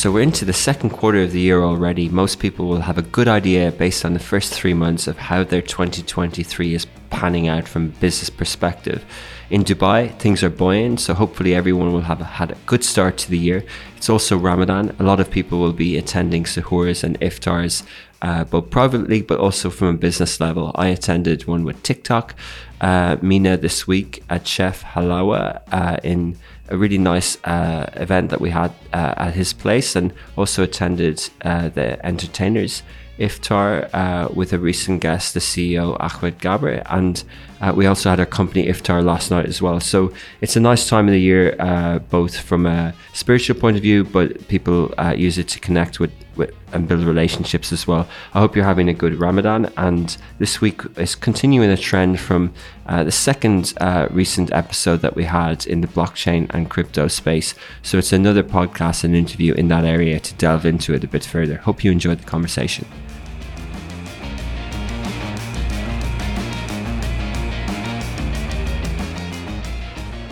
So we're into the second quarter of the year already. Most people will have a good idea based on the first three months of how their 2023 is panning out from a business perspective. In Dubai, things are buoyant, so hopefully everyone will have had a good start to the year. It's also Ramadan. A lot of people will be attending suhoors and iftars, uh, both privately but also from a business level. I attended one with TikTok, uh, MENA this week at Chef Halawa uh, in a really nice uh, event that we had uh, at his place, and also attended uh, the entertainers iftar uh, with a recent guest, the CEO Ahmed Gabri, and uh, we also had our company iftar last night as well. So it's a nice time of the year, uh, both from a spiritual point of view, but people use it to connect with, with and build relationships as well. I hope you're having a good Ramadan, and this week is continuing a trend from uh, the second uh, recent episode that we had in the blockchain and crypto space. So it's another podcast and interview in that area to delve into it a bit further. Hope you enjoyed the conversation.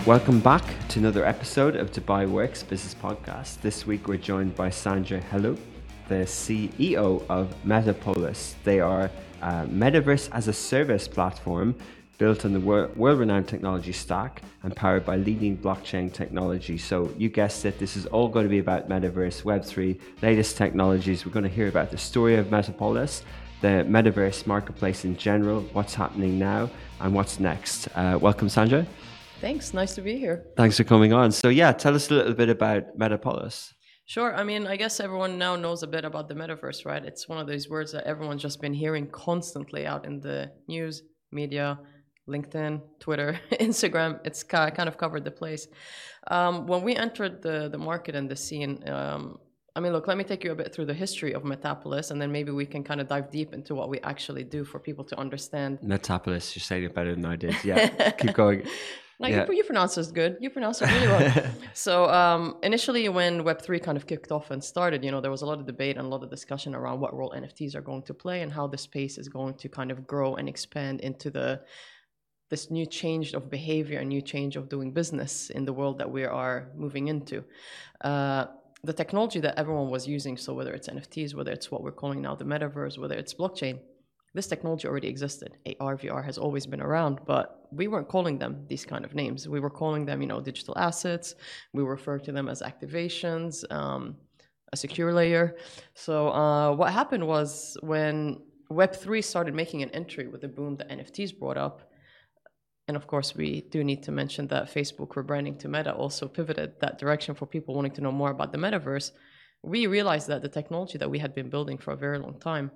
Welcome back to another episode of Dubai Works Business Podcast. This week we're joined by Sandra Helou, the CEO of Metapolis. They are a metaverse as a service platform built on the world renowned technology stack and powered by leading blockchain technology. So, you guessed it, this is all going to be about metaverse, Web3, latest technologies. We're going to hear about the story of Metapolis, the metaverse marketplace in general, what's happening now, and what's next. Uh, welcome, Sandra. Thanks. Nice to be here. Thanks for coming on. So, yeah, tell us a little bit about Metapolis. Sure. I mean, I guess everyone now knows a bit about the metaverse, right? It's one of those words that everyone's just been hearing constantly out in the news, media, LinkedIn, Twitter, Instagram. It's kind of covered the place. Um, when we entered the the market and the scene, um, I mean, look, let me take you a bit through the history of Metapolis, and then maybe we can kind of dive deep into what we actually do for people to understand. Metapolis, you're saying it better than I did. Yeah, keep going. No, yeah. you, you pronounce it good. You pronounce it really well. so um, initially, when Web three kind of kicked off and started, you know, there was a lot of debate and a lot of discussion around what role NFTs are going to play and how the space is going to kind of grow and expand into the this new change of behavior and new change of doing business in the world that we are moving into. Uh, the technology that everyone was using, so whether it's NFTs, whether it's what we're calling now the metaverse, whether it's blockchain, this technology already existed. AR, VR has always been around, but we weren't calling them these kind of names. We were calling them, you know, digital assets. We refer to them as activations, um, a secure layer. So uh, what happened was when Web3 started making an entry with the boom that NFTs brought up, and of course, we do need to mention that Facebook rebranding to Meta also pivoted that direction for people wanting to know more about the metaverse. We realized that the technology that we had been building for a very long time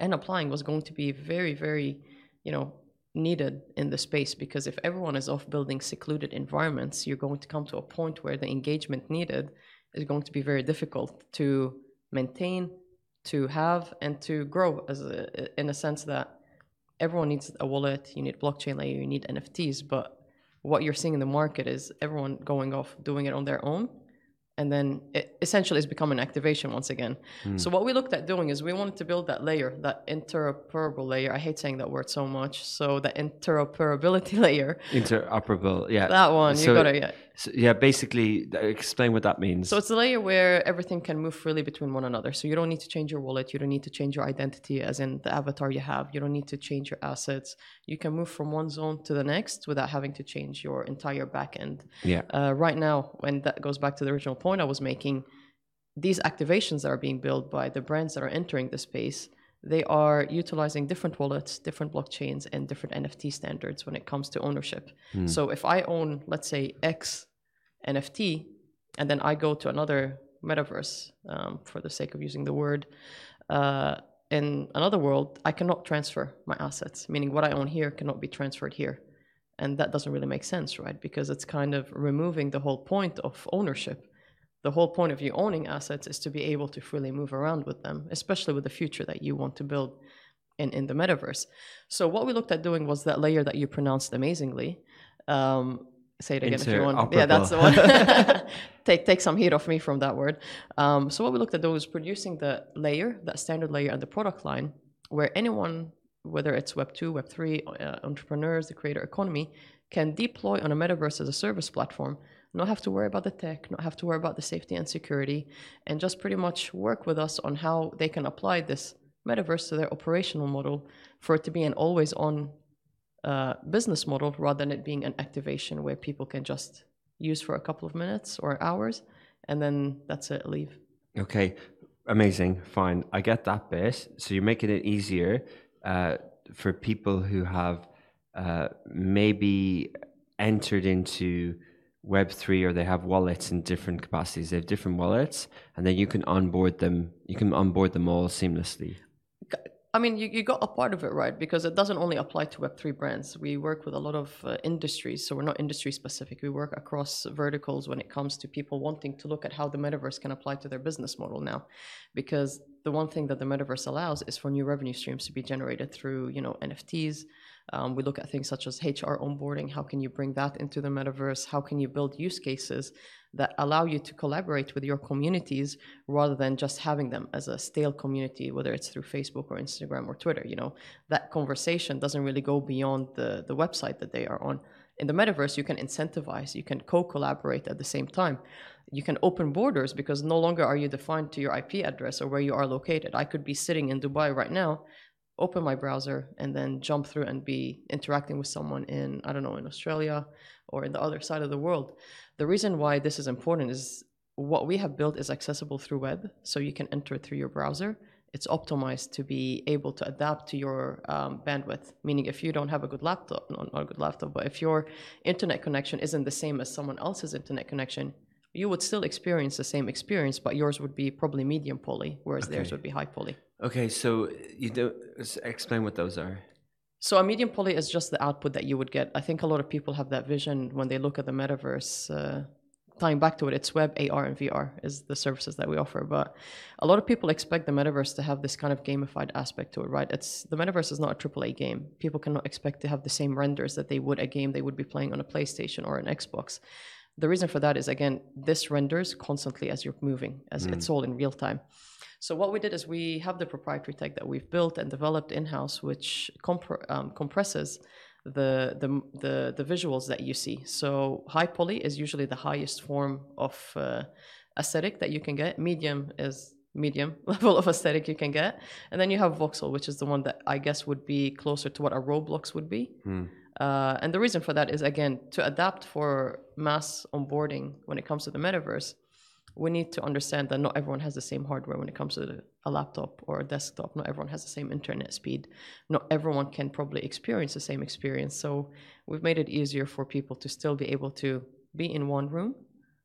and applying was going to be very, very, you know, needed in the space because if everyone is off building secluded environments, you're going to come to a point where the engagement needed is going to be very difficult to maintain, to have, and to grow as a, in a sense that everyone needs a wallet, you need blockchain layer, you need NFTs, but what you're seeing in the market is everyone going off doing it on their own and then it essentially become an activation once again. Mm. So what we looked at doing is we wanted to build that layer, that interoperable layer. I hate saying that word so much. So the interoperability layer. Interoperable, yeah. That one, so, you got to yeah. So, yeah, basically, explain what that means. So it's a layer where everything can move freely between one another. So you don't need to change your wallet. You don't need to change your identity, as in the avatar you have. You don't need to change your assets. You can move from one zone to the next without having to change your entire backend. Yeah. Uh, right now, when that goes back to the original point I was making, these activations that are being built by the brands that are entering the space they are utilizing different wallets, different blockchains, and different NFT standards when it comes to ownership. Mm. So if I own, let's say, X NFT, and then I go to another metaverse, um, for the sake of using the word, uh, in another world, I cannot transfer my assets, meaning what I own here cannot be transferred here. And that doesn't really make sense, right? Because it's kind of removing the whole point of ownership the whole point of you owning assets is to be able to freely move around with them, especially with the future that you want to build. in, in the metaverse. So what we looked at doing was that layer that you pronounced amazingly. Um, say it again if you want. Yeah, that's the one. take take some heat off me from that word. Um, so what we looked at though was producing the layer, that standard layer, and the product line, where anyone, whether it's Web two, Web three, uh, entrepreneurs, the creator economy, can deploy on a metaverse as a service platform. Not have to worry about the tech, not have to worry about the safety and security, and just pretty much work with us on how they can apply this metaverse to their operational model for it to be an always on business model rather than it being an activation where people can just use for a couple of minutes or hours and then that's it, leave. Okay, amazing, fine. I get that bit. So you're making it easier uh, for people who have uh, maybe entered into Web3 or they have wallets in different capacities. They have different wallets, and then you can onboard them. You can onboard them all seamlessly. I mean, you, you got a part of it right because it doesn't only apply to Web3 brands. We work with a lot of uh, industries, so we're not industry specific. We work across verticals when it comes to people wanting to look at how the metaverse can apply to their business model now. Because the one thing that the metaverse allows is for new revenue streams to be generated through, you know, NFTs. Um, we look at things such as HR onboarding. How can you bring that into the metaverse? How can you build use cases that allow you to collaborate with your communities rather than just having them as a stale community, whether it's through Facebook or Instagram or Twitter. You know, that conversation doesn't really go beyond the, the website that they are on. In the metaverse, you can incentivize, you can co collaborate at the same time. You can open borders because no longer are you defined to your IP address or where you are located. I could be sitting in Dubai right now, open my browser, and then jump through and be interacting with someone in, I don't know, in Australia or in the other side of the world. The reason why this is important is what we have built is accessible through web, so you can enter it through your browser. It's optimized to be able to adapt to your um, bandwidth. Meaning, if you don't have a good laptop, not, not a good laptop, but if your internet connection isn't the same as someone else's internet connection, you would still experience the same experience, but yours would be probably medium poly, whereas Okay. theirs would be high poly. Okay, so you do explain what those are. So a medium poly is just the output that you would get. I think a lot of people have that vision when they look at the metaverse. Uh, tying back to it, it's web, AR, and VR is the services that we offer. But a lot of people expect the metaverse to have this kind of gamified aspect to it, right? It's the metaverse is not a AAA game. People cannot expect to have the same renders that they would a game they would be playing on a PlayStation or an Xbox. The reason for that is again, this renders constantly as you're moving, as it's all in real time. So what we did is we have the proprietary tech that we've built and developed in-house, which compr- um, compresses the, the the the visuals that you see. So high poly is usually the highest form of uh, aesthetic that you can get. Medium is medium level of aesthetic you can get, and then you have voxel, which is the one that I guess would be closer to what a Roblox would be. Uh, and the reason for that is again to adapt for mass onboarding when it comes to the metaverse we need to understand that not everyone has the same hardware when it comes to a laptop or a desktop. Not everyone has the same internet speed. Not everyone can probably experience the same experience. So we've made it easier for people to still be able to be in one room,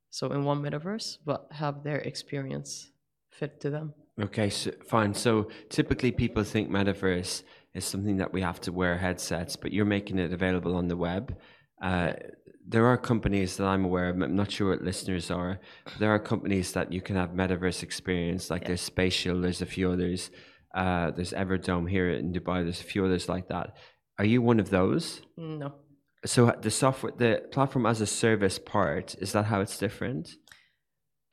so in one metaverse, but have their experience fit to them. Okay, so fine. So typically people think metaverse is something that we have to wear headsets, but you're making it available on the web. Uh, there are companies that I'm aware of. I'm not sure what listeners are. There are companies that you can have metaverse experience, like there's Spatial. There's a few others. Uh, there's Everdome here in Dubai. There's a few others like that. Are you one of those? No. So the software, the platform as a service part, is that how it's different?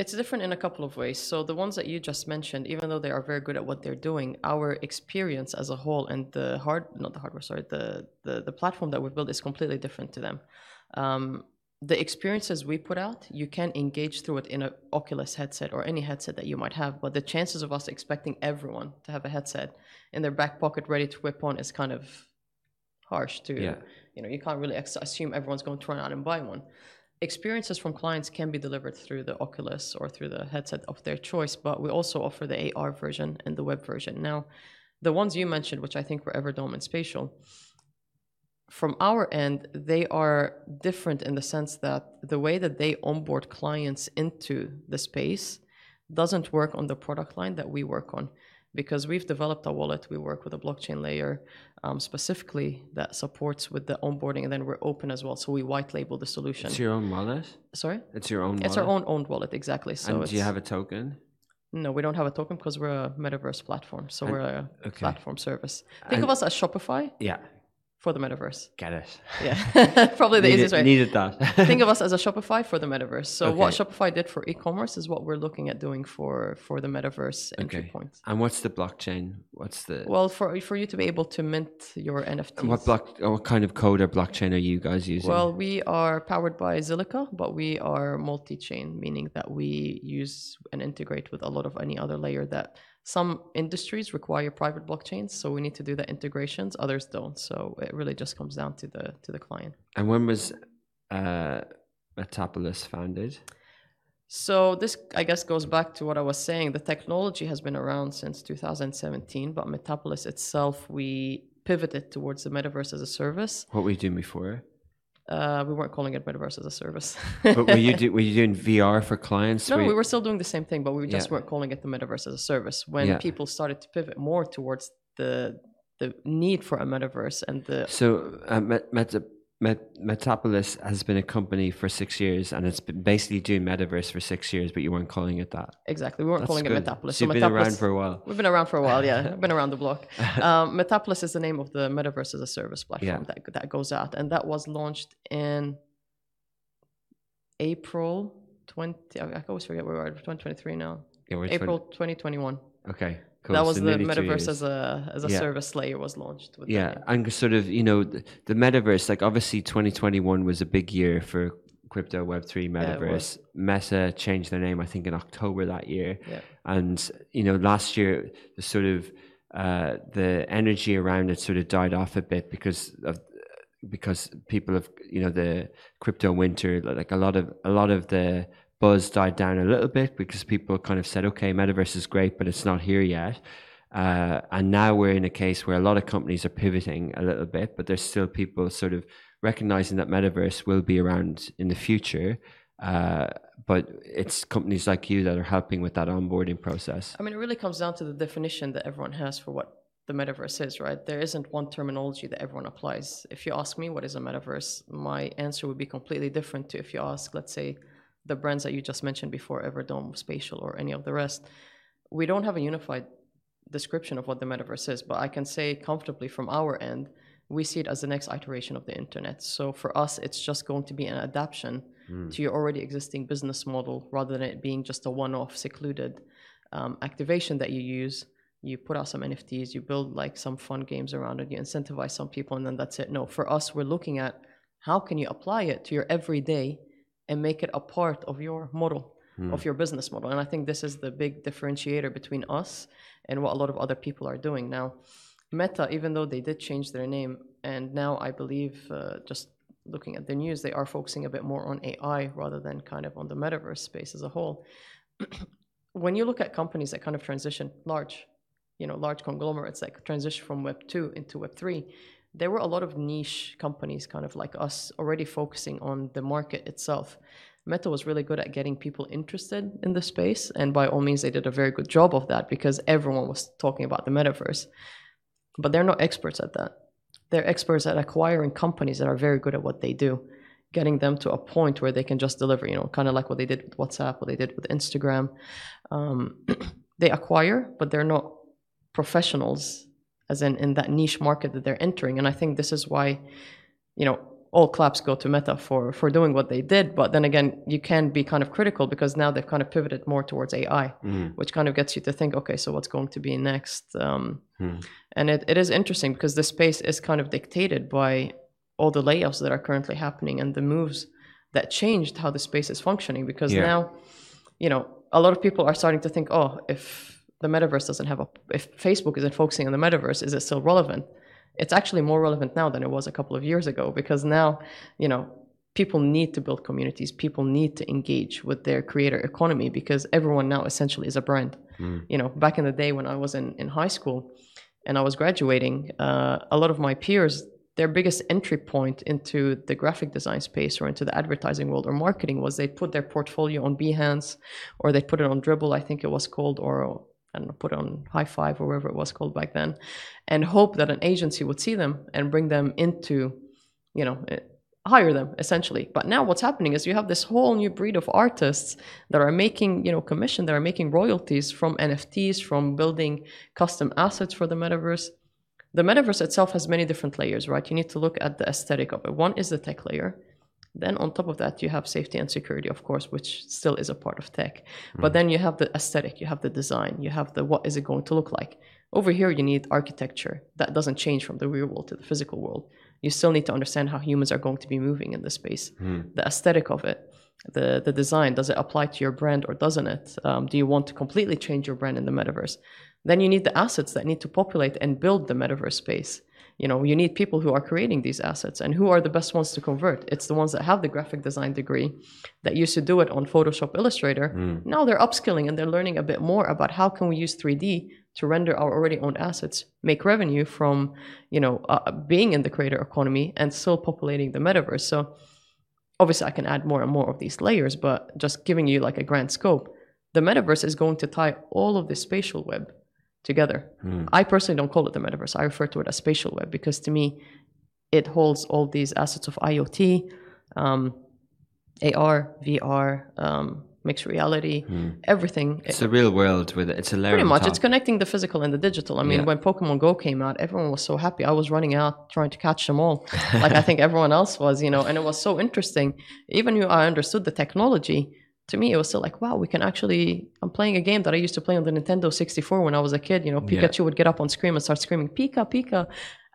It's different in a couple of ways. So the ones that you just mentioned, even though they are very good at what they're doing, our experience as a whole and the hard, not the hardware, sorry, the the, the platform that we've built is completely different to them. Um, the experiences we put out, you can engage through it in an Oculus headset or any headset that you might have. But the chances of us expecting everyone to have a headset in their back pocket ready to whip on is kind of harsh to, Yeah. you know, you can't really assume everyone's going to run out and buy one experiences from clients can be delivered through the Oculus or through the headset of their choice, but we also offer the AR version and the web version. Now, the ones you mentioned, which I think were Everdome and Spatial, from our end, they are different in the sense that the way that they onboard clients into the space doesn't work on the product line that we work on because we've developed a wallet. We work with a blockchain layer um, specifically that supports with the onboarding, and then we're open as well. So we white label the solution. It's your own wallet. Sorry, It's your own. Wallet? It's our own owned wallet exactly. So and do you have a token? No, we don't have a token because we're a metaverse platform. So we're a okay. platform service. Think of us as Shopify Yeah, for the metaverse. get it. Yeah, probably the needed, easiest way. needed that. Think of us as a Shopify for the metaverse. So what Shopify did for e-commerce is what we're looking at doing for for the metaverse entry Okay. points. and what's the blockchain? What's the Well, for for you to be able to mint your NFTs. and what block? What kind of code or blockchain are you guys using? Well, we are powered by Zilliqa, but we are multi-chain, meaning that we use and integrate with a lot of any other layer that some industries require private blockchains, so we need to do the integrations. Others don't. So it really just comes down to the to the client. and when was uh, Metapolis founded? So this, I guess, goes back to what I was saying. The technology has been around since 2017, but Metapolis itself, we pivoted towards the metaverse as a service. What were you doing before? Uh, we weren't calling it metaverse as a service. but were you do, were you doing VR for clients? No, Were we were still doing the same thing, but we just Yeah. weren't calling it the metaverse as a service. When Yeah. people started to pivot more towards the the need for a metaverse and the So uh, Met, Meta, Met, Metapolis has been a company for six years, and it's been basically doing metaverse for six years, but you weren't calling it that. exactly we weren't That's calling good. it Metapolis. So you've been around for a while. We've been around for a while, yeah. I've been around the block. Um, Metapolis is the name of the Metaverse as a Service platform Yeah. that that goes out, and that was launched in April twenty. I always forget where we are. Twenty twenty three now. Yeah, we're April twenty twenty one. 20 okay. That was the Metaverse as a as a Yeah. service layer was launched. With yeah and sort of you know the, the metaverse like obviously 2021 was a big year for crypto web3 it metaverse meta changed their name i think in october that year Yeah. and you know last year the sort of uh, the energy around it sort of died off a bit because of because people have you know the crypto winter like a lot of a lot of the buzz died down a little bit because people kind of said okay metaverse is great but it's not here yet uh, and now we're in a case where a lot of companies are pivoting a little bit but there's still people sort of recognizing that metaverse will be around in the future uh, but it's companies like you that are helping with that onboarding process I mean, it really comes down to the definition that everyone has for what the metaverse is, right? There isn't one terminology that everyone applies. If you ask me what is a metaverse, my answer would be completely different to if you ask, let's say, the brands that you just mentioned before, Everdome, Spatial, or any of the rest. We don't have a unified description of what the metaverse is, but I can say comfortably from our end, we see it as the next iteration of the internet. So for us, it's just going to be an adaptation to your already existing business model rather than it being just a one off secluded um, activation that you use. You put out some NFTs, you build like some fun games around it, you incentivize some people, and then that's it. No, for us, we're looking at how can you apply it to your everyday and make it a part of your model, of your business model. And I think this is the big differentiator between us and what a lot of other people are doing now. Meta, even though they did change their name, and now I believe, uh, just looking at the news, they are focusing a bit more on AI rather than kind of on the metaverse space as a whole. when you look at companies that kind of transition large, you know, large conglomerates that transition from Web 2 into Web 3, there were a lot of niche companies, kind of like us, already focusing on the market itself. Meta was really good at getting people interested in the space, and by all means, they did a very good job of that because everyone was talking about the metaverse. But they're not experts at that. They're experts at acquiring companies that are very good at what they do, getting them to a point where they can just deliver, you know, kind of like what they did with WhatsApp, what they did with Instagram. Um, they acquire, but they're not professionals, as in in that niche market that they're entering. And I think this is why, you know, all claps go to Meta for for doing what they did. But then again, you can be kind of critical because now they've kind of pivoted more towards AI, which kind of gets you to think, okay, so what's going to be next? Um, And it, it is interesting because the space is kind of dictated by all the layoffs that are currently happening and the moves that changed how the space is functioning. Because Yeah. now, you know, a lot of people are starting to think, oh, if the metaverse doesn't have a, if Facebook isn't focusing on the metaverse, is it still relevant? It's actually more relevant now than it was a couple of years ago because now, you know, people need to build communities. People need to engage with their creator economy because everyone now essentially is a brand. You know, back in the day when I was in, in high school and I was graduating, uh, a lot of my peers, their biggest entry point into the graphic design space or into the advertising world or marketing was they put their portfolio on Behance or they put it on Dribbble, I think it was called, or I put on High Five or wherever it was called back then, and hope that an agency would see them and bring them into, you know, eh, hire them essentially. But now what's happening is you have this whole new breed of artists that are making, you know, commission, that are making royalties from NFTs, from building custom assets for the metaverse. The metaverse itself has many different layers, right? You need to look at the aesthetic of it. One is the tech layer. Then on top of that, you have safety and security, of course, which still is a part of tech. But then you have the aesthetic, you have the design, you have the what is it going to look like. Over here, you need architecture that doesn't change from the real world to the physical world. You still need to understand how humans are going to be moving in this space, the aesthetic of it, the the design. Does it apply to your brand or doesn't it? Um, do you want to completely change your brand in the metaverse? Then you need the assets that need to populate and build the metaverse space you know you need people who are creating these assets and who are the best ones to convert. It's the ones that have the graphic design degree that used to do it on photoshop illustrator. Now they're upskilling and they're learning a bit more about how can we use 3d to render our already owned assets make revenue from you know uh, being in the creator economy and still populating the metaverse. So obviously i can add more and more of these layers but just giving you like a grand scope the metaverse is going to tie all of the spatial web together. I personally don't call it the metaverse. I refer to it as spatial web because to me, it holds all these assets of IoT, um, AR, VR, um, mixed reality, everything. It's a real world with it. It's a layer. Pretty much, it's connecting the physical and the digital. I mean, Yeah. when Pokemon Go came out, everyone was so happy. I was running out trying to catch them all, like I think everyone else was, you know. And it was so interesting. Even though I understood the technology, to me, it was still like, wow, we can actually. I'm playing a game that I used to play on the Nintendo 64 when I was a kid. You know, Yeah. Pikachu would get up on screen and start screaming Pika Pika,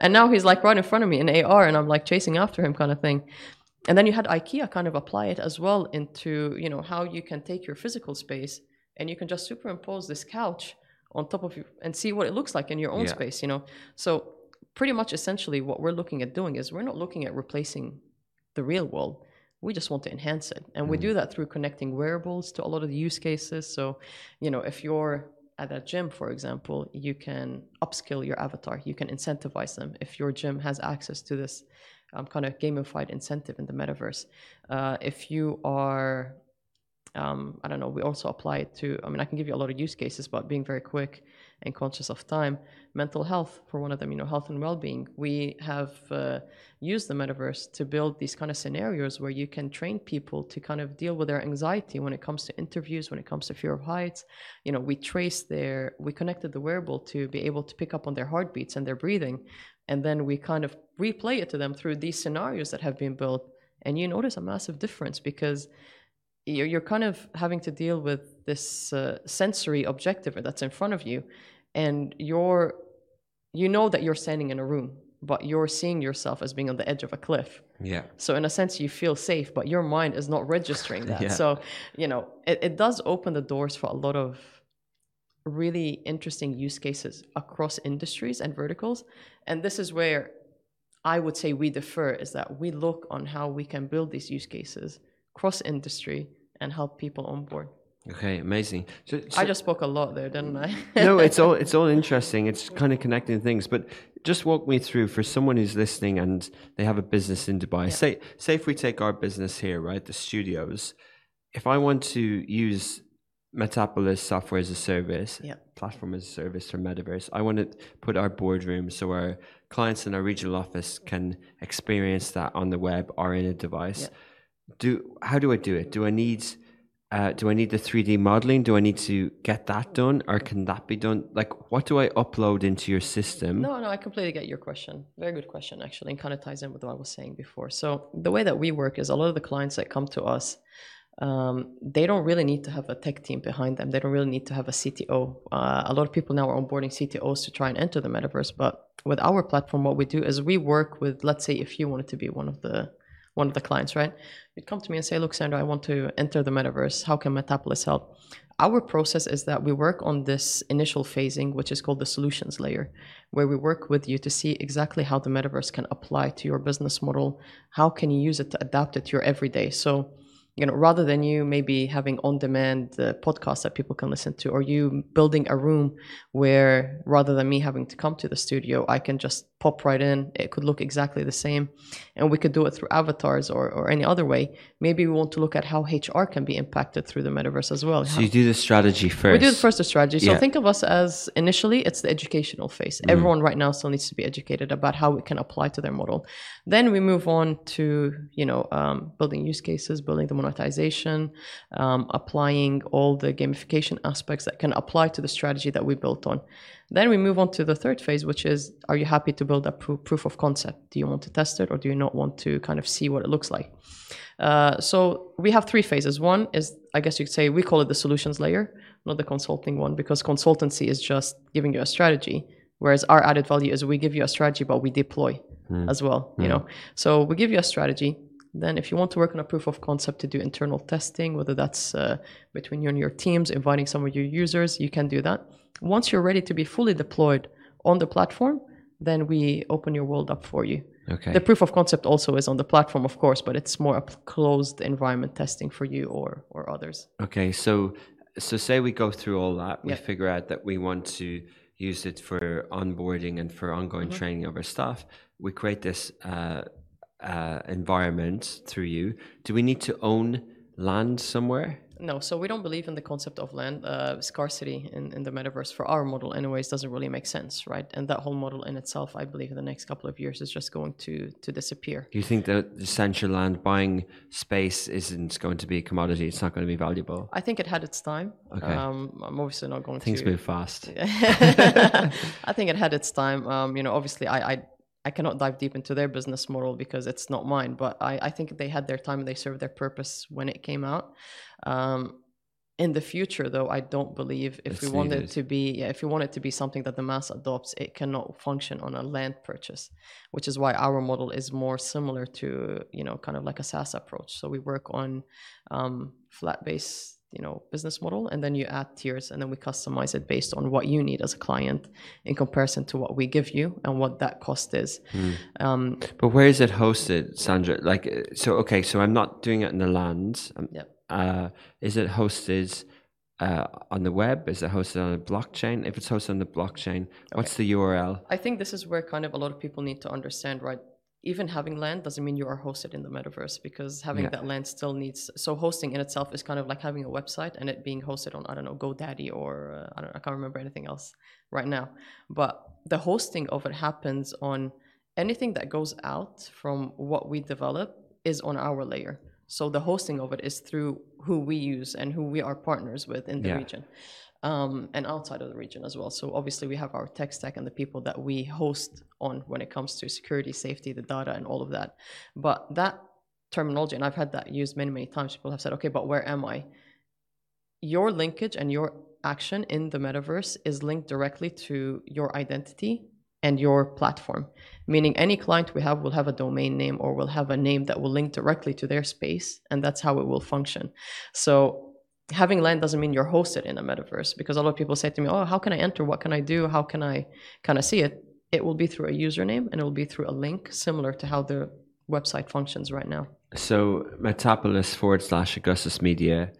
and now he's like right in front of me in AR, and I'm like chasing after him, kind of thing. And then you had IKEA kind of apply it as well into you know how you can take your physical space and you can just superimpose this couch on top of you and see what it looks like in your own Yeah. space. You know, so pretty much essentially what we're looking at doing is we're not looking at replacing the real world. We just want to enhance it, and we do that through connecting wearables to a lot of the use cases. So, you know, if you're at a gym, for example, you can upskill your avatar. You can incentivize them. If your gym has access to this um, kind of gamified incentive in the metaverse, uh, if you are, um, I don't know, we also apply it to. I mean, I can give you a lot of use cases, but being very quick and conscious of time, mental health for one of them. You know, health and well-being. We have uh, used the metaverse to build these kind of scenarios where you can train people to kind of deal with their anxiety when it comes to interviews, when it comes to fear of heights. You know, we traced their, we connected the wearable to be able to pick up on their heartbeats and their breathing, and then we kind of replay it to them through these scenarios that have been built. And you notice a massive difference because you're, you're kind of having to deal with this uh, sensory objective that's in front of you and you're you know that you're standing in a room but you're seeing yourself as being on the edge of a cliff yeah. so in a sense you feel safe but your mind is not registering that Yeah. so you know it, it does open the doors for a lot of really interesting use cases across industries and verticals and this is where i would say we defer is that we look on how we can build these use cases cross industry and help people on board Okay, amazing. So, i just spoke a lot there didn't i no, it's all it's all interesting. It's kind of connecting things. But just walk me through for someone who's listening and they have a business in Dubai. Say say if we take our business here, right, the studios. If I want to use Metapolis software as a service, Yeah. platform as a service or metaverse, I want to put our boardroom so our clients in our regional office can experience that on the web or in a device. Do how do I do it? Do I need uh, do I need the 3D modeling? Do I need to get that done, or can that be done? Like, what do I upload into your system? No, no, I completely get your question. Very good question, actually, and kind of ties in with what I was saying before. So the way that we work is a lot of the clients that come to us, um, they don't really need to have a tech team behind them. They don't really need to have a CTO. Uh, a lot of people now are onboarding CTOs to try and enter the metaverse. But with our platform, what we do is we work with, let's say, if you wanted to be one of the one of the clients, right? You'd come to me and say, "Look, Sandra, I want to enter the metaverse. How can Metapolis help?" Our process is that we work on this initial phasing, which is called the solutions layer, where we work with you to see exactly how the metaverse can apply to your business model. How can you use it to adapt it to your everyday? So, you know, rather than you maybe having on-demand uh, podcasts that people can listen to, or you building a room where rather than me having to come to the studio, I can just pop right in. It could look exactly the same, and we could do it through avatars or, or any other way. Maybe we want to look at how HR can be impacted through the metaverse as well. So you do the strategy first. We do the first the strategy. So Yeah. think of us as initially it's the educational phase. Everyone right now still needs to be educated about how it can apply to their model. Then we move on to you know um, building use cases, building the monetization, um, applying all the gamification aspects that can apply to the strategy that we built on. Then we move on to the third phase, which is: Are you happy to build a pro- proof of concept? Do you want to test it, or do you not want to kind of see what it looks like? Uh, so we have three phases. One is, I guess you could say, we call it the solutions layer, not the consulting one, because consultancy is just giving you a strategy, whereas our added value is we give you a strategy, but we deploy as well. You know, so we give you a strategy. Then, if you want to work on a proof of concept to do internal testing, whether that's uh, between you and your teams, inviting some of your users, you can do that. Once you're ready to be fully deployed on the platform, then we open your world up for you. Okay. The proof of concept also is on the platform, of course, but it's more a closed environment testing for you or or others. Okay, so so say we go through all that, we Yeah. figure out that we want to use it for onboarding and for ongoing Mm-hmm. training of our staff. We create this uh, uh, environment through you. Do we need to own land somewhere? No, so we don't believe in the concept of land uh, scarcity in, in the metaverse for our model, anyways. Doesn't really make sense, right? And that whole model in itself, I believe, in the next couple of years is just going to to disappear. Do you think that the central land buying space isn't going to be a commodity? It's not going to be valuable. I think it had its time. Okay. Um, I'm obviously not going Things to. Things move fast. I think it had its time. Um, you know, obviously, I, I I cannot dive deep into their business model because it's not mine. But I, I think they had their time and they served their purpose when it came out. Um, in the future, though, I don't believe if It's we want it to be, yeah, if we want it to be something that the mass adopts, it cannot function on a land purchase, which is why our model is more similar to, you know, kind of like a SaaS approach. So we work on um, flat base, you know, business model, and then you add tiers, and then we customize it based on what you need as a client in comparison to what we give you and what that cost is. Um, But where is it hosted, Sandra? Like, uh, so okay, so I'm not doing it in the land. Um, Yeah. Uh, is it hosted uh, on the web? Is it hosted on a blockchain? If it's hosted on the blockchain, what's the URL? I think this is where kind of a lot of people need to understand, right? Even having land doesn't mean you are hosted in the metaverse because having Yeah. that land still needs. So hosting in itself is kind of like having a website and it being hosted on I don't know GoDaddy or uh, I don't I can't remember anything else right now. But the hosting of it happens on anything that goes out from what we develop is on our layer. So the hosting of it is through who we use and who we are partners with in the Yeah. region um, and outside of the region as well. So obviously we have our tech stack and the people that we host on when it comes to security, safety, the data, and all of that. But that terminology, and I've had that used many, many times. People have said, "Okay, but where am I?" Your linkage and your action in the metaverse is linked directly to your identity and your platform. Meaning, any client we have will have a domain name or will have a name that will link directly to their space, and that's how it will function. So having land doesn't mean you're hosted in a metaverse because a lot of people say to me, "Oh, how can I enter? What can I do? How can I kind of see it?" It will be through a username and it will be through a link, similar to how the website functions right now. So Metapolis forward slash Augustus Media,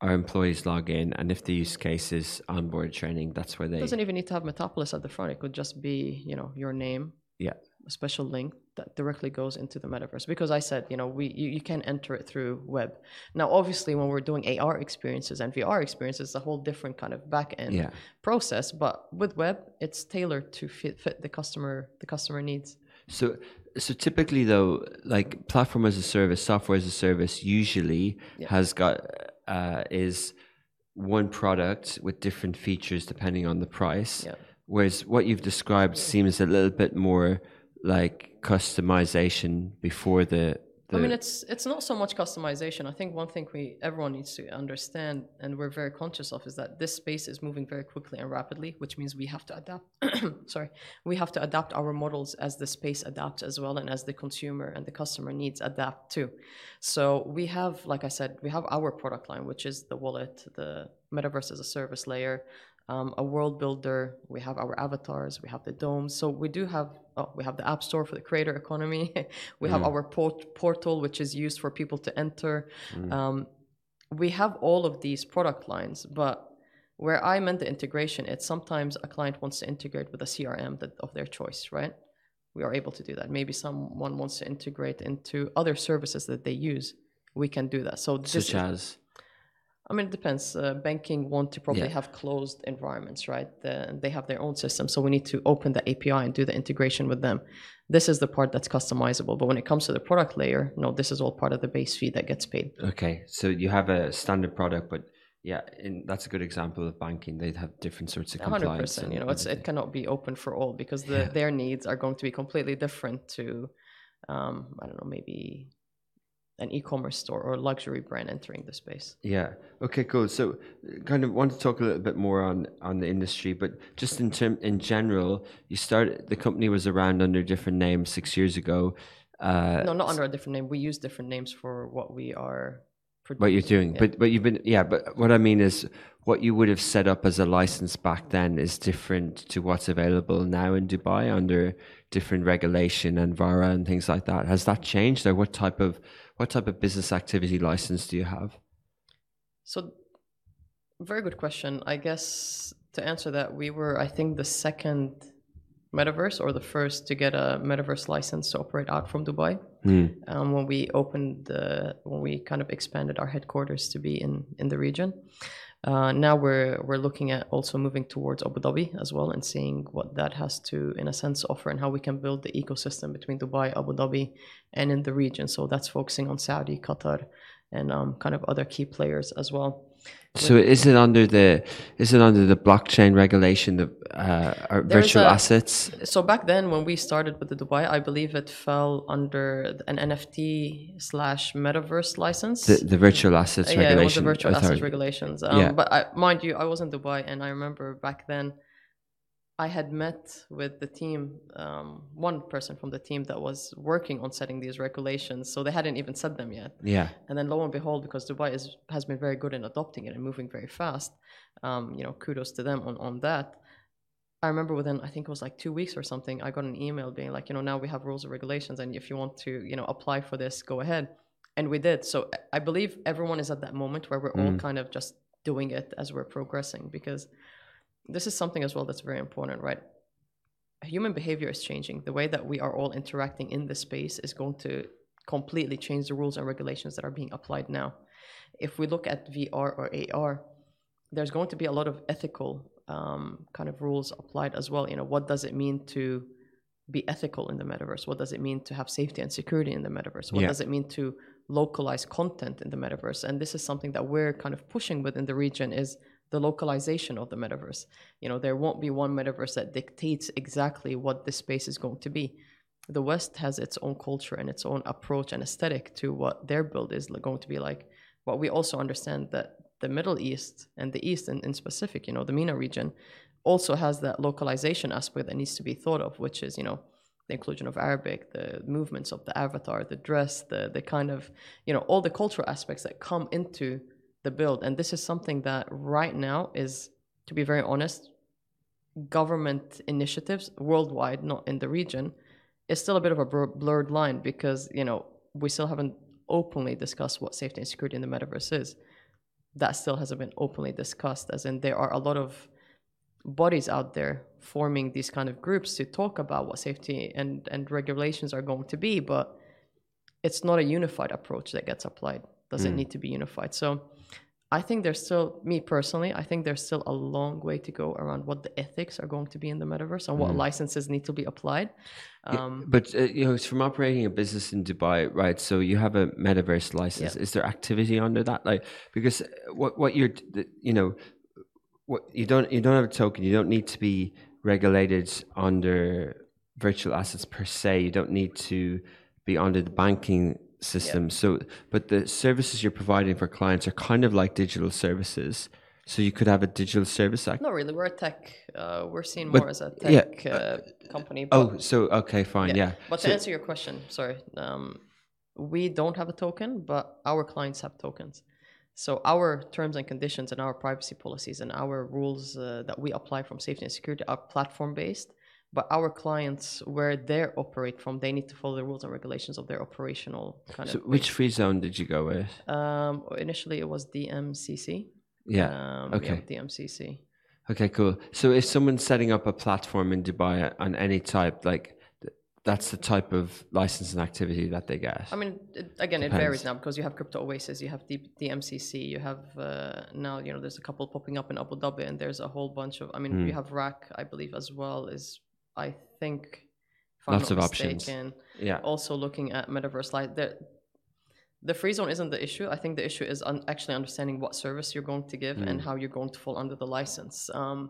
our employees log in, and if the use case is onboard training, that's where they. It doesn't even need to have Metapolis at the front. It could just be, you know, your name, Yeah. A special link that directly goes into the metaverse. Because I said, you know, we you, you can enter it through web. Now, obviously, when we're doing AR experiences and VR experiences, it's a whole different kind of back end Yeah. process. But with web, it's tailored to fit, fit the customer the customer needs. So, so typically though, like platform as a service, software as a service, usually Yeah. has got uh, is one product with different features depending on the price. Yeah. Whereas what you've described seems a little bit more like customization before the. the I mean, it's it's not so much customization. I think one thing we everyone needs to understand, and we're very conscious of, is that this space is moving very quickly and rapidly, which means we have to adapt. sorry, we have to adapt our models as the space adapts as well, and as the consumer and the customer needs adapt too. So we have, like I said, we have our product line, which is the wallet, the metaverse as a service layer. Um, a world builder. We have our avatars. We have the domes. So we do have. Oh, we have the app store for the creator economy. we have our port- portal, which is used for people to enter. Um, we have all of these product lines, but where I meant the integration, it's sometimes a client wants to integrate with a CRM that, of their choice, right? We are able to do that. Maybe someone wants to integrate into other services that they use. We can do that. So this Such is- as I mean, it depends. Uh, banking want to probably Yeah. have closed environments, right? The, they have their own system, so we need to open the API and do the integration with them. This is the part that's customizable. But when it comes to the product layer, no, this is all part of the base fee that gets paid. okay, so you have a standard product, but yeah, and that's a good example of banking. They'd have different sorts of compliance. percent. and You know, it's it cannot be open for all because the, their needs are going to be completely different to, um, I don't know, maybe an e-commerce store or a luxury brand entering the space. Yeah. Okay. Cool. So, kind of want to talk a little bit more on on the industry, but just in term in general, you started the company was around under different names six years ago. Uh, No, not under a different name. We use different names for what we are. what you're doing, Yeah. but but you've been yeah. But what I mean is, what you would have set up as a license back then is different to what's available now in Dubai under different regulation and VARA and things like that. Has that changed, or what type of what type of business activity license do you have? So, very good question. I guess to answer that, we were, I think, the second metaverse or the first to get a metaverse license to operate out from Dubai. Um, when we opened the, when we kind of expanded our headquarters to be in in the region. Uh, now we're we're looking at also moving towards Abu Dhabi as well and seeing what that has to, in a sense, offer and how we can build the ecosystem between Dubai, Abu Dhabi, and in the region. So that's focusing on Saudi, Qatar, and um, kind of other key players as well. So is it under the is it under the blockchain regulation the uh, virtual a- assets? So back then, when we started with the Dubai, I believe it fell under an NFT slash metaverse license. The, the virtual assets yeah, regulation. it was the virtual assets regulations. Um, Yeah. But I, mind you, I was in Dubai, and I remember back then, I had met with the team, um, one person from the team that was working on setting these regulations. So they hadn't even set them yet. Yeah. And then lo and behold, because Dubai is, has been very good in adopting it and moving very fast, um, you know, kudos to them on, on that. I remember within, I think it was like two weeks or something, I got an email being like, you know, now we have rules and regulations, and if you want to, you know, apply for this, go ahead. And we did. So I believe everyone is at that moment where we're all kind of just doing it as we're progressing because this is something as well that's very important, right? Human behavior is changing. The way that we are all interacting in this space is going to completely change the rules and regulations that are being applied now. If we look at VR or AR, there's going to be a lot of ethical um, kind of rules applied as well. You know, what does it mean to be ethical in the metaverse? What does it mean to have safety and security in the metaverse? What Yeah. does it mean to localize content in the metaverse? And this is something that we're kind of pushing within the region is the localization of the metaverse. You know, there won't be one metaverse that dictates exactly what this space is going to be. The West has its own culture and its own approach and aesthetic to what their build is going to be like. But we also understand that the Middle East and the East in, in specific, you know, the MENA region, also has that localization aspect that needs to be thought of, which is, you know, the inclusion of Arabic, the movements of the avatar, the dress, the the kind of, you know, all the cultural aspects that come into the build. And this is something that right now is, to be very honest, government initiatives worldwide, not in the region, is still a bit of a blurred line because, you know, we still haven't openly discussed what safety and security in the metaverse is. That still hasn't been openly discussed, as in there are a lot of bodies out there forming these kind of groups to talk about what safety and, and regulations are going to be, but it's not a unified approach that gets applied. Doesn't mm. need to be unified. So I think there's still, me personally, I think there's still a long way to go around what the ethics are going to be in the metaverse and what licenses need to be applied. Um, But uh, you know, it's from operating a business in Dubai, right? So you have a metaverse license. Is there activity under that? Like, because uh, what what you're, you know, what you don't you don't have a token. You don't need to be regulated under virtual assets per se. You don't need to be under the banking system. So, but the services you're providing for clients are kind of like digital services. So you could have a digital service act. not really. We're a tech. Uh, we're seen But- more as a yeah, tech uh, company. But, Oh, so okay, fine, yeah. But So- to answer your question, sorry, um, we don't have a token, but our clients have tokens. So our terms and conditions and our privacy policies and our rules uh, that we apply from safety and security are platform based. But our clients, where they operate from, they need to follow the rules and regulations of their operational kind So of. which free zone did you go with? Um, initially, it was DMCC. Yeah. Um, okay. Yeah, DMCC. Okay, cool. So if someone's setting up a platform in Dubai on any type, like that's the type of license and activity that they get. I mean, it, again, it varies now because you have Crypto Oasis, you have the DMCC, you have uh, now, you know, there's a couple popping up in Abu Dhabi, and there's a whole bunch of. I mean, Hmm. you have RAK, I believe, as well. Is I think, if I'm Lots not of options. yeah. also looking at metaverse light. The, the free zone isn't the issue. I think the issue is un- actually understanding what service you're going to give Hmm. and how you're going to fall under the license. Um,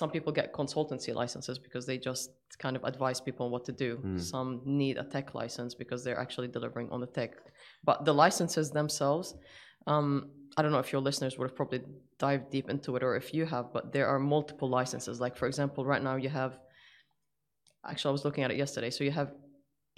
some people get consultancy licenses because they just kind of advise people on what to do. Hmm. Some need a tech license because they're actually delivering on the tech. But the licenses themselves, um, I don't know if your listeners would have probably dived deep into it or if you have, but there are multiple licenses. Like, for example, right now you have, actually, I was looking at it yesterday. So you have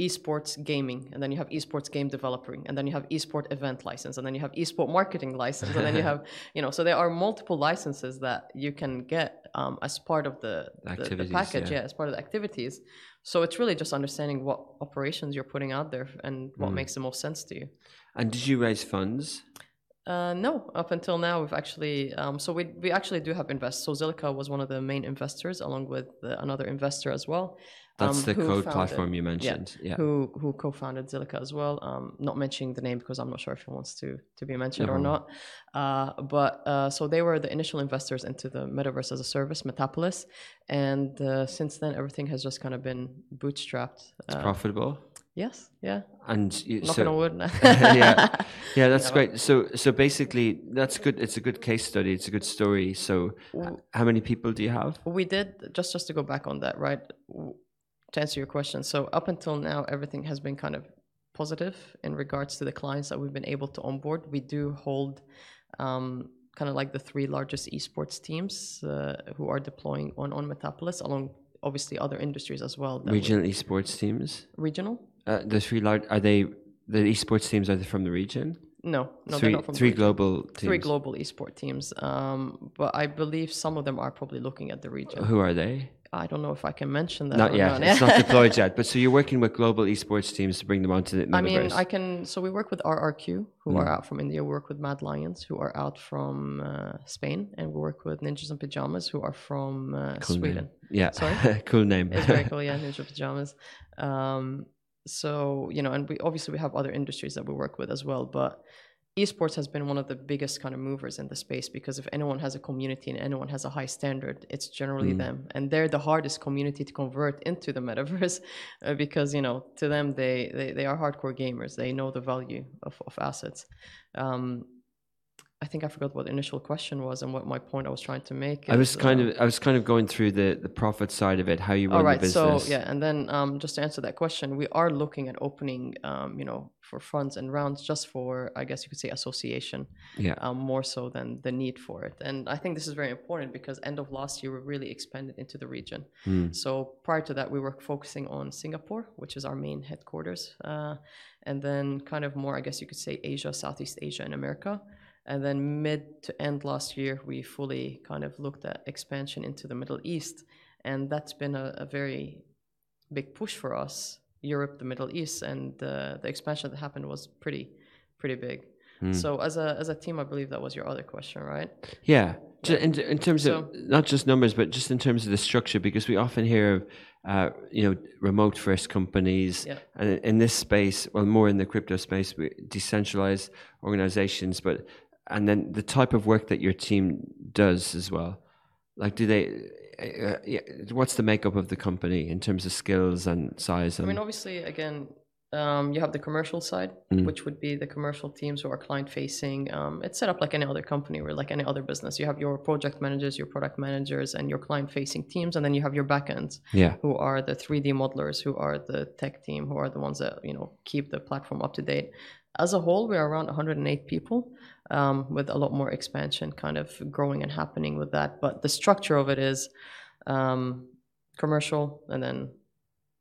esports gaming, and then you have esports game developing, and then you have esport event license, and then you have esport marketing license, and then you have, you know, so there are multiple licenses that you can get um, as part of the, the, the package, yeah. yeah, as part of the activities. So it's really just understanding what operations you're putting out there and what makes the most sense to you. And did you raise funds? Uh, no, up until now we've actually um, so we we actually do have invest. So Zilliqa was one of the main investors, along with uh, another investor as well. That's um, the code founded- platform you mentioned. Yeah. Who who co-founded Zilliqa as well? Um, not mentioning the name because I'm not sure if he wants to to be mentioned or not. Uh, but uh, so they were the initial investors into the metaverse as a service, Metapolis, and uh, since then everything has just kind of been bootstrapped. It's Uh, profitable. Yes, yeah. And you, Knocking so, on wood. yeah, yeah, that's great. So, so basically, that's good. It's a good case study. It's a good story. So, how many people do you have? we did just just to go back on that right to answer your question so up until now everything has been kind of positive in regards to the clients that we've been able to onboard we do hold um, kind of like the three largest esports teams uh, who are deploying on on metapolis along obviously other industries as well Regional esports teams. regional Uh, the three large are they? The esports teams are they from the region? no no three they're not from the three global teams. three global esports teams um, but i believe some of them are probably looking at the region Who are they? i don't know if i can mention that Not yet. not. It's not deployed yet. But so you're working with global esports teams to bring them onto the I mean, I can. So we work with RRQ, who Mm. are out from India. We work with Mad Lions, who are out from uh, Spain, and we work with Ninjas in Pajamas, who are from uh, Cool Sweden. name. Yeah. Sorry? cool name. It's very cool, yeah, Ninja Pajamas. Um, so you know, and we obviously we have other industries that we work with as well, but esports has been one of the biggest kind of movers in the space because if anyone has a community and anyone has a high standard it's generally Mm. them. And they're the hardest community to convert into the metaverse uh, because you know to them they, they they are hardcore gamers. They know the value of, of assets. Um, I think I forgot what the initial question was and what my point I was trying to make. I was kind uh, of I was kind of going through the the profit side of it, how you run all the right. business. So yeah, and then um, just to answer that question, we are looking at opening, um, you know, for funds and rounds just for, I guess you could say, association, Yeah. um, more so than the need for it. And I think this is very important because end of last year we really expanded into the region. Hmm. So prior to that, we were focusing on Singapore, which is our main headquarters, uh, and then kind of more, I guess you could say, Asia, Southeast Asia, and America. And then mid to end last year, we fully kind of looked at expansion into the Middle East, and that's been a, a very big push for us, Europe, the Middle East, and uh, the expansion that happened was pretty, pretty big. Hmm. So as a as a team, I believe that was your other question, right? Yeah, Ju- in, in terms of So- not just numbers, but just in terms of the structure, because we often hear of, uh, you know, remote first companies, Yeah. and in- in this space, well, more in the crypto space, decentralized organizations, but and then the type of work that your team does as well. Like, do they? Uh, yeah, what's the makeup of the company in terms of skills and size? I mean, obviously, again, um, you have the commercial side, Mm. which would be the commercial teams who are client facing. Um, it's set up like any other company or like any other business. You have your project managers, your product managers, and your client facing teams, and then you have your backends, yeah, who are the 3D modelers, who are the tech team, who are the ones that you know keep the platform up to date. As a whole, we are around 108 people, um, with a lot more expansion kind of growing and happening with that. But the structure of it is um, commercial and then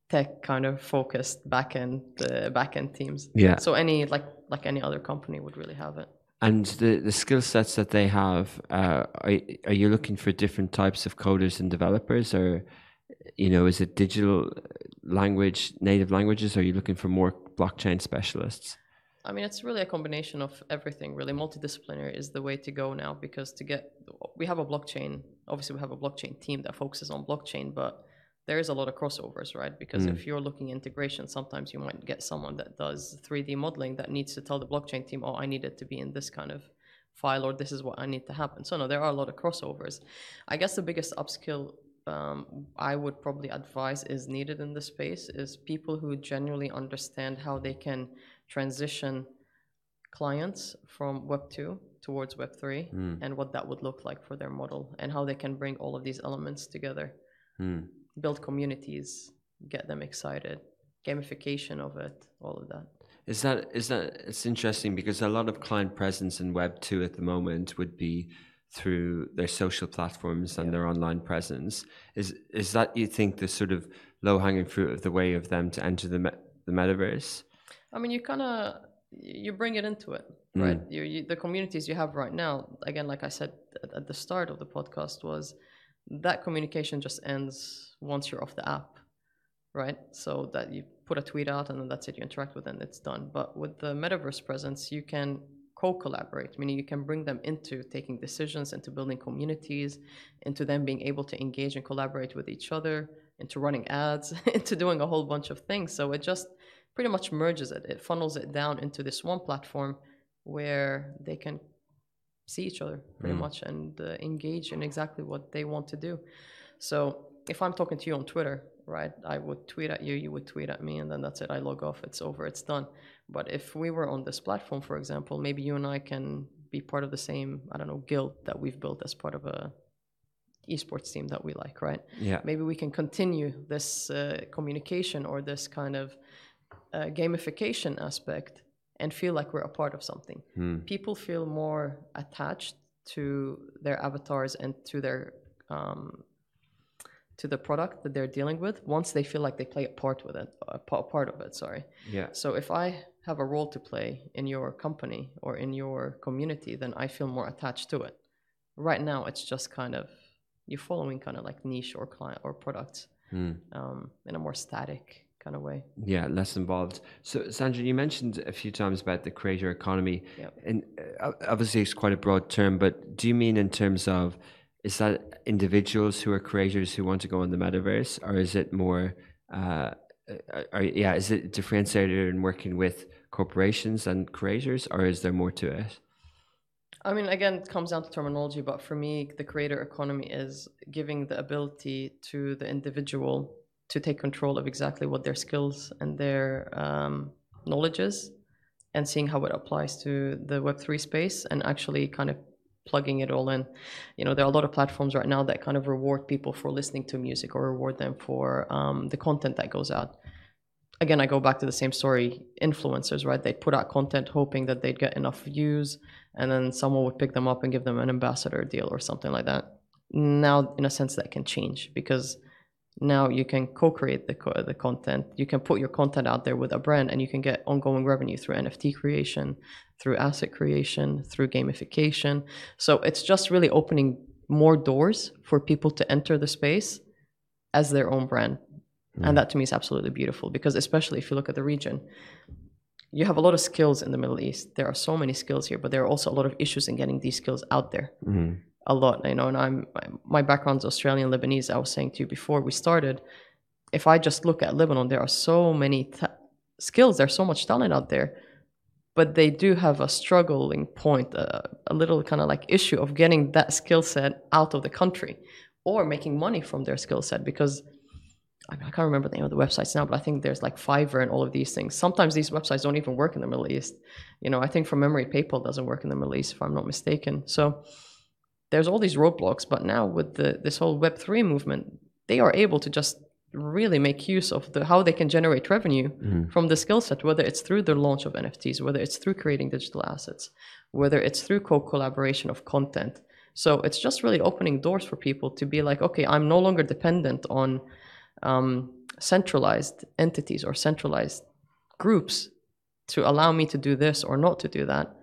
tech kind of focused backend uh, backend teams. yeah. So any like like any other company would really have it. And the, the skill sets that they have, uh, are, are you looking for different types of coders and developers, or you know, is it digital language, native languages? Or are you looking for more blockchain specialists? I mean, it's really a combination of everything. Really, multidisciplinary is the way to go now because to get, we have a blockchain. Obviously, we have a blockchain team that focuses on blockchain, but there is a lot of crossovers, right? Because if you're looking integration, sometimes you might get someone that does 3D modeling that needs to tell the blockchain team, "Oh, I need it to be in this kind of file, or this is what I need to happen." So no, there are a lot of crossovers. I guess the biggest upskill um, I would probably advise is needed in this space is people who genuinely understand how they can transition clients from Web 2 towards Web 3 hmm. and what that would look like for their model and how they can bring all of these elements together. Hmm. Build communities, get them excited, gamification of it, all of that. Is that is that it's interesting because a lot of client presence in Web two at the moment would be through their social platforms and their online presence. Is is that you think the sort of low hanging fruit of the way of them to enter the me- the metaverse? I mean, you kind of you bring it into it, mm. right? You, you, the communities you have right now, again, like I said at, at the start of the podcast, was that communication just ends once you're off the app, right? So that you put a tweet out and then that's it. You interact with it and it's done. But with the metaverse presence, you can co-collaborate, meaning you can bring them into taking decisions, into building communities, into them being able to engage and collaborate with each other, into running ads, into doing a whole bunch of things. So it just pretty much merges it. It funnels it down into this one platform where they can see each other pretty much and uh, engage in exactly what they want to do. So if I'm talking to you on Twitter, right, I would tweet at you, you would tweet at me, and then that's it. I log off, it's over, it's done. But if we were on this platform, for example, maybe you and I can be part of the same, I don't know, guild that we've built as part of a esports team that we like, right? Yeah. Maybe we can continue this uh, communication or this kind of uh, gamification aspect and feel like we're a part of something. People feel more attached to their avatars and to their um, to the product that they're dealing with once they feel like they play a part with it, a part of it. Sorry. Yeah. So if I have a role to play in your company or in your community, then I feel more attached to it. Right now, it's just kind of you're following kind of like niche or client or products um, in a more static kind of way. Yeah, less involved. So, Sandra, you mentioned a few times about the creator economy, Yep. and uh, obviously it's quite a broad term. But do you mean in terms of is that individuals who are creators who want to go in the metaverse, or is it more? Uh, uh, or, yeah, is it differentiated in working with corporations and creators, or is there more to it? I mean, again, it comes down to terminology, but for me, the creator economy is giving the ability to the individual to take control of exactly what their skills and their um, knowledge is and seeing how it applies to the Web3 space and actually kind of plugging it all in. You know, there are a lot of platforms right now that kind of reward people for listening to music or reward them for um, the content that goes out again, I go back to the same story. Influencers, right? They'd put out content hoping that they'd get enough views, and then someone would pick them up and give them an ambassador deal or something like that. Now, in a sense, that can change because now you can co-create the co- the content. You can put your content out there with a brand, and you can get ongoing revenue through NFT creation, through asset creation, through gamification. So it's just really opening more doors for people to enter the space as their own brand. And mm. that to me is absolutely beautiful because, especially if you look at the region, you have a lot of skills in the Middle East. There are so many skills here, but there are also a lot of issues in getting these skills out there. Mm-hmm. A lot, you know. And I'm my background's Australian Lebanese. I was saying to you before we started. If I just look at Lebanon, there are so many skills. There's so much talent out there, but they do have a struggling point, uh, a little kind of like issue of getting that skill set out of the country or making money from their skill set because I, mean, I can't remember the name of the websites now, but I think there's like Fiverr and all of these things. Sometimes these websites don't even work in the Middle East. You know, I think from memory, PayPal doesn't work in the Middle East, if I'm not mistaken. So there's all these roadblocks, but now with the this whole Web three movement, they are able to just really make use of the how they can generate revenue from the skill set, whether it's through the launch of NFTs, whether it's through creating digital assets, whether it's through co-collaboration of content. So it's just really opening doors for people to be like, okay, I'm no longer dependent on um, centralized entities or centralized groups to allow me to do this or not to do that.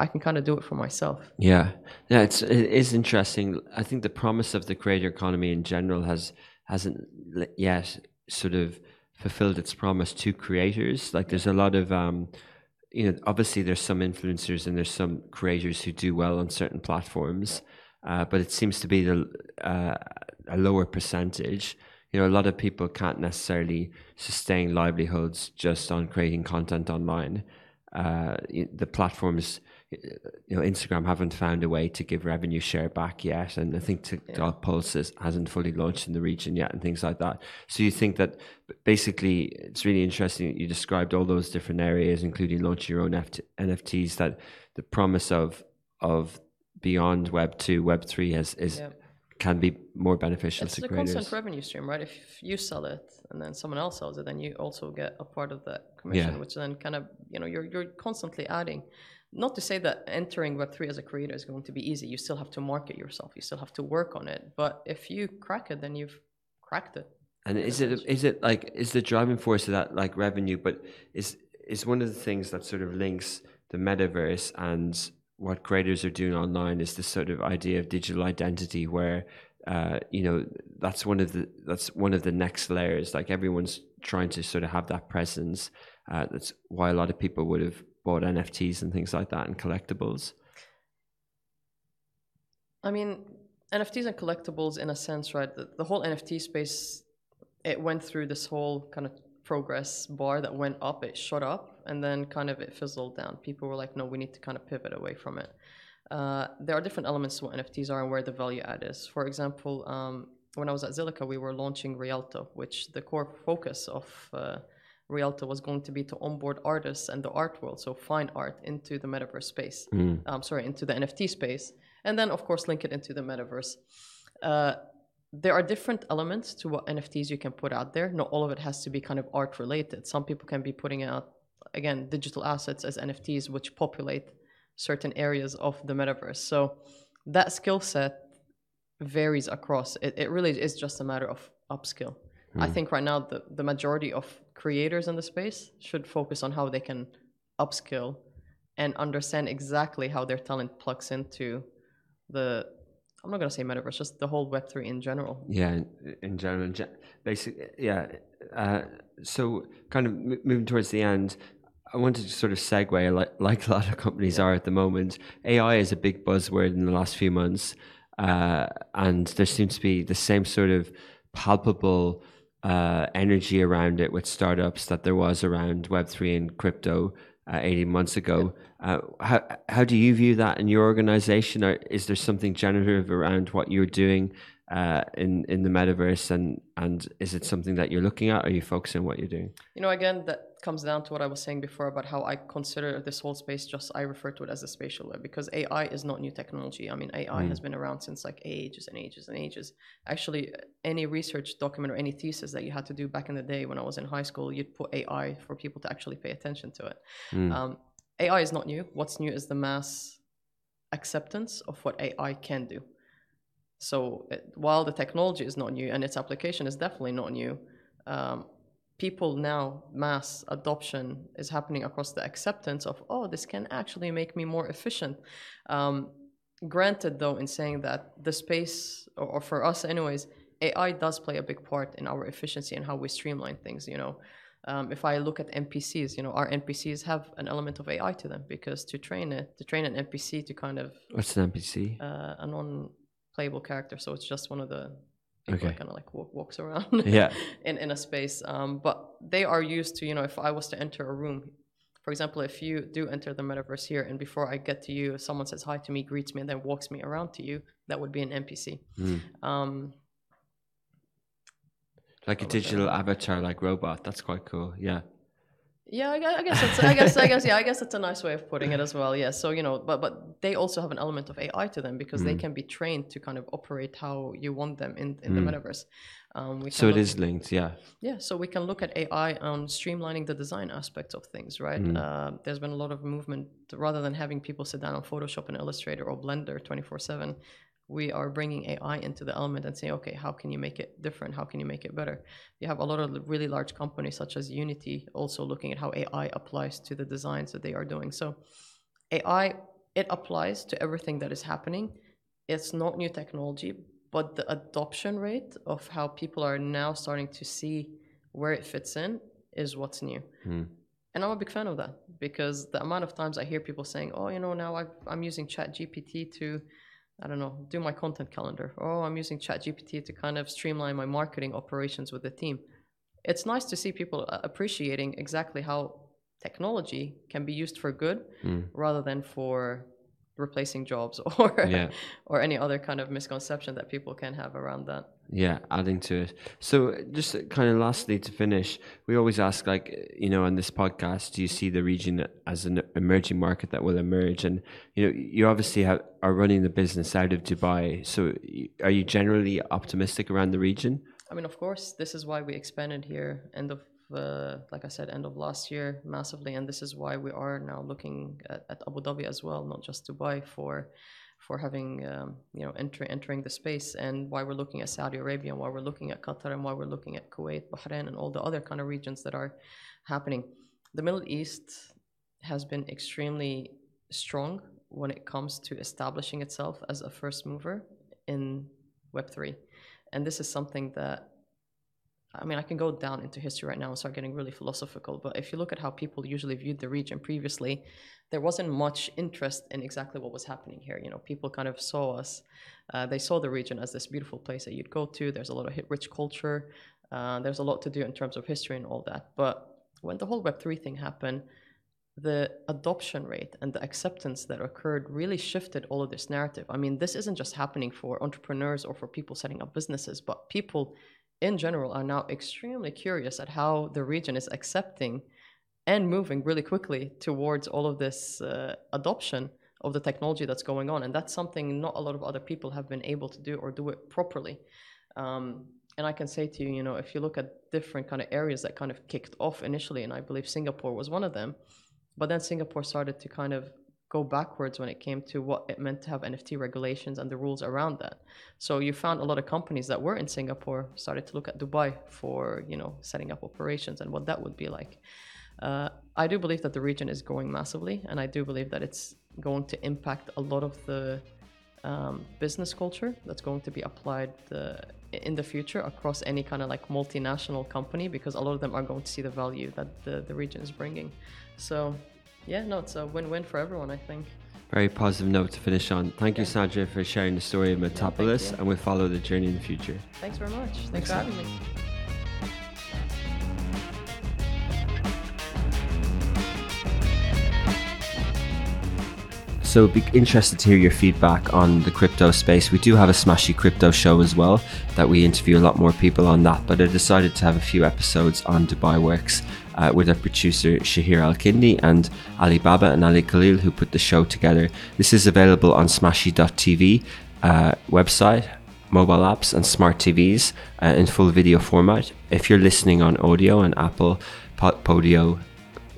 I can kind of do it for myself. Yeah, yeah, it's it is interesting. I think the promise of the creator economy in general has hasn't yet sort of fulfilled its promise to creators. Like, there's a lot of um, you know, obviously there's some influencers and there's some creators who do well on certain platforms, uh, but it seems to be the uh, a lower percentage. You know, a lot of people can't necessarily sustain livelihoods just on creating content online. Uh, the platforms, you know, Instagram haven't found a way to give revenue share back yet, and I think TikTok Pulse is, hasn't fully launched in the region yet, and things like that. So you think that basically it's really interesting that you described all those different areas, including launching your own FT, NFTs. That the promise of of beyond Web two, Web three has is Yeah. can be more beneficial It's to creators. constant revenue stream, right? If you sell it and then someone else sells it, then you also get a part of that commission, Yeah. which then kind of you know you're you're constantly adding. Not to say that entering Web three as a creator is going to be easy. You still have to market yourself. You still have to work on it. But if you crack it, then you've cracked it. And is it is it like is the driving force of that like revenue? But is is one of the things that sort of links the metaverse and what creators are doing online is this sort of idea of digital identity, where uh, you know that's one of the that's one of the next layers. Like everyone's trying to sort of have that presence. Uh, that's why a lot of people would have bought NFTs and things like that and collectibles. I mean, NFTs and collectibles, in a sense, right? The, the whole NFT space, it went through this whole kind of progress bar that went up, it shot up, and then kind of it fizzled down. People were like, no, we need to kind of pivot away from it. Uh, there are different elements to what NFTs are and where the value add is. For example, um, when I was at Zilliqa, we were launching Rialto, which the core focus of uh, Rialto was going to be to onboard artists and the art world, so fine art, into the metaverse space. Um, sorry, into the NFT space, and then of course link it into the metaverse. Uh, there are different elements to what NFTs you can put out there. Not all of it has to be kind of art related. Some people can be putting out again digital assets as NFTs, which populate certain areas of the metaverse. So that skill set varies across. It, it really is just a matter of upskill. I think right now the, the majority of creators in the space should focus on how they can upskill and understand exactly how their talent plugs into the I'm not gonna say metaverse, just the whole Web three in general. Yeah, in, in general, in ge- basically, yeah. Uh, so, kind of m- moving towards the end, I wanted to sort of segue, like, like a lot of companies are at the moment. AI is a big buzzword in the last few months, uh, and there seems to be the same sort of palpable uh, energy around it with startups that there was around Web three and crypto. Uh, 18 months ago. Uh, how, how do you view that in your organization? Or is there something generative around what you're doing uh, in, in the metaverse? And, and is it something that you're looking at? Or are you focusing on what you're doing? You know, again, that comes down to what I was saying before about how I consider this whole space just I refer to it as a spatial web because AI is not new technology. I mean, AI has been around since like ages and ages and ages. Actually, any research document or any thesis that you had to do back in the day when I was in high school, you'd put AI for people to actually pay attention to it. Um, AI is not new. What's new is the mass acceptance of what AI can do. So it, while the technology is not new and its application is definitely not new, um, people now mass adoption is happening across the acceptance of oh this can actually make me more efficient. Um, granted though, in saying that the space or, or for us anyways, AI does play a big part in our efficiency and how we streamline things. You know, um, if I look at NPCs, you know, our NPCs have an element of AI to them because to train it, to train an NPC to kind of What's an NPC? uh, a non-playable character, so it's just one of the people Okay. that kind of like walk, walks around Yeah. in in a space. Um, but they are used to, you know, if I was to enter a room, for example, if you do enter the metaverse here, and before I get to you, someone says hi to me, greets me, and then walks me around to you, that would be an NPC. Um, Like a digital avatar, like robot. That's quite cool. Yeah. Yeah, I guess, I guess that's I guess I guess yeah, I guess that's a nice way of putting it as well. Yeah, so you know, but but they also have an element of AI to them because they can be trained to kind of operate how you want them in in the metaverse. Um, So it is linked. Yeah. Yeah, so we can look at AI on streamlining the design aspects of things, right? Uh, there's been a lot of movement rather than having people sit down on Photoshop and Illustrator or Blender 24 7. We are bringing AI into the element and saying, okay, how can you make it different? How can you make it better? You have a lot of really large companies such as Unity also looking at how AI applies to the designs that they are doing. So AI it applies to everything that is happening. It's not new technology, but the adoption rate of how people are now starting to see where it fits in is what's new. And I'm a big fan of that because the amount of times I hear people saying, "Oh, you know, now I've, I'm using ChatGPT to, I don't know, do my content calendar. Oh, I'm using ChatGPT to kind of streamline my marketing operations with the team." It's nice to see people uh, appreciating exactly how technology can be used for good hmm. rather than for replacing jobs or Yeah. or any other kind of misconception that people can have around that. Yeah, adding to it. So, uh, just uh, kind of lastly to finish, we always ask, like, uh, you know, on this podcast, do you see the region as an emerging market that will emerge? And you know, you obviously have, are running the business out of Dubai. So, are you generally optimistic around the region? I mean, of course, this is why we expanded here end of, uh, like I said, end of last year massively, and this is why we are now looking at, at Abu Dhabi as well, not just Dubai for for having um, you know enter, entering the space, and why we're looking at Saudi Arabia, and why we're looking at Qatar, and why we're looking at Kuwait, Bahrain, and all the other kind of regions that are happening. The Middle East has been extremely strong when it comes to establishing itself as a first mover in Web3. And this is something that, I mean, I can go down into history right now and start getting really philosophical, but if you look at how people usually viewed the region previously, there wasn't much interest in exactly what was happening here. You know, people kind of saw us, uh, they saw the region as this beautiful place that you'd go to. There's a lot of rich culture, uh, there's a lot to do in terms of history and all that. But when the whole Web3 thing happened, the adoption rate and the acceptance that occurred really shifted all of this narrative. I mean, this isn't just happening for entrepreneurs or for people setting up businesses, but people in general are now extremely curious at how the region is accepting and moving really quickly towards all of this uh, adoption of the technology that's going on. And that's something not a lot of other people have been able to do or do it properly. Um, and I can say to you, you know, if you look at different kind of areas that kind of kicked off initially, and I believe Singapore was one of them, but then Singapore started to kind of go backwards when it came to what it meant to have NFT regulations and the rules around that. So you found a lot of companies that were in Singapore started to look at Dubai for, you know, setting up operations and what that would be like. Uh, I do believe that the region is growing massively, and I do believe that it's going to impact a lot of the um, business culture that's going to be applied in the future across any kind of like multinational company because a lot of them are going to see the value that the, the region is bringing. So, yeah, no, it's a win-win for everyone, I think. Very positive note to finish on. Thank you, Sandra, for sharing the story of Metapolis, you. and we'll follow the journey in the future. Thanks very much. Thanks for having me. So, be interested to hear your feedback on the crypto space. We do have a Smashi Crypto show as well that we interview a lot more people on that. But I decided to have a few episodes on Dubai Works uh, with our producer Shahir Al Kindi and Ali Baba and Ali Khalil, who put the show together. This is available on Smashi.tv uh, website, mobile apps, and smart TVs uh, in full video format. If you're listening on audio and Apple Pod- Podio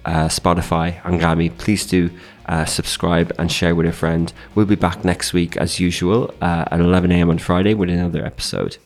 uh, Spotify, Anghami, please do uh, subscribe and share with a friend. We'll be back next week as usual uh, at 11 a.m. on Friday with another episode.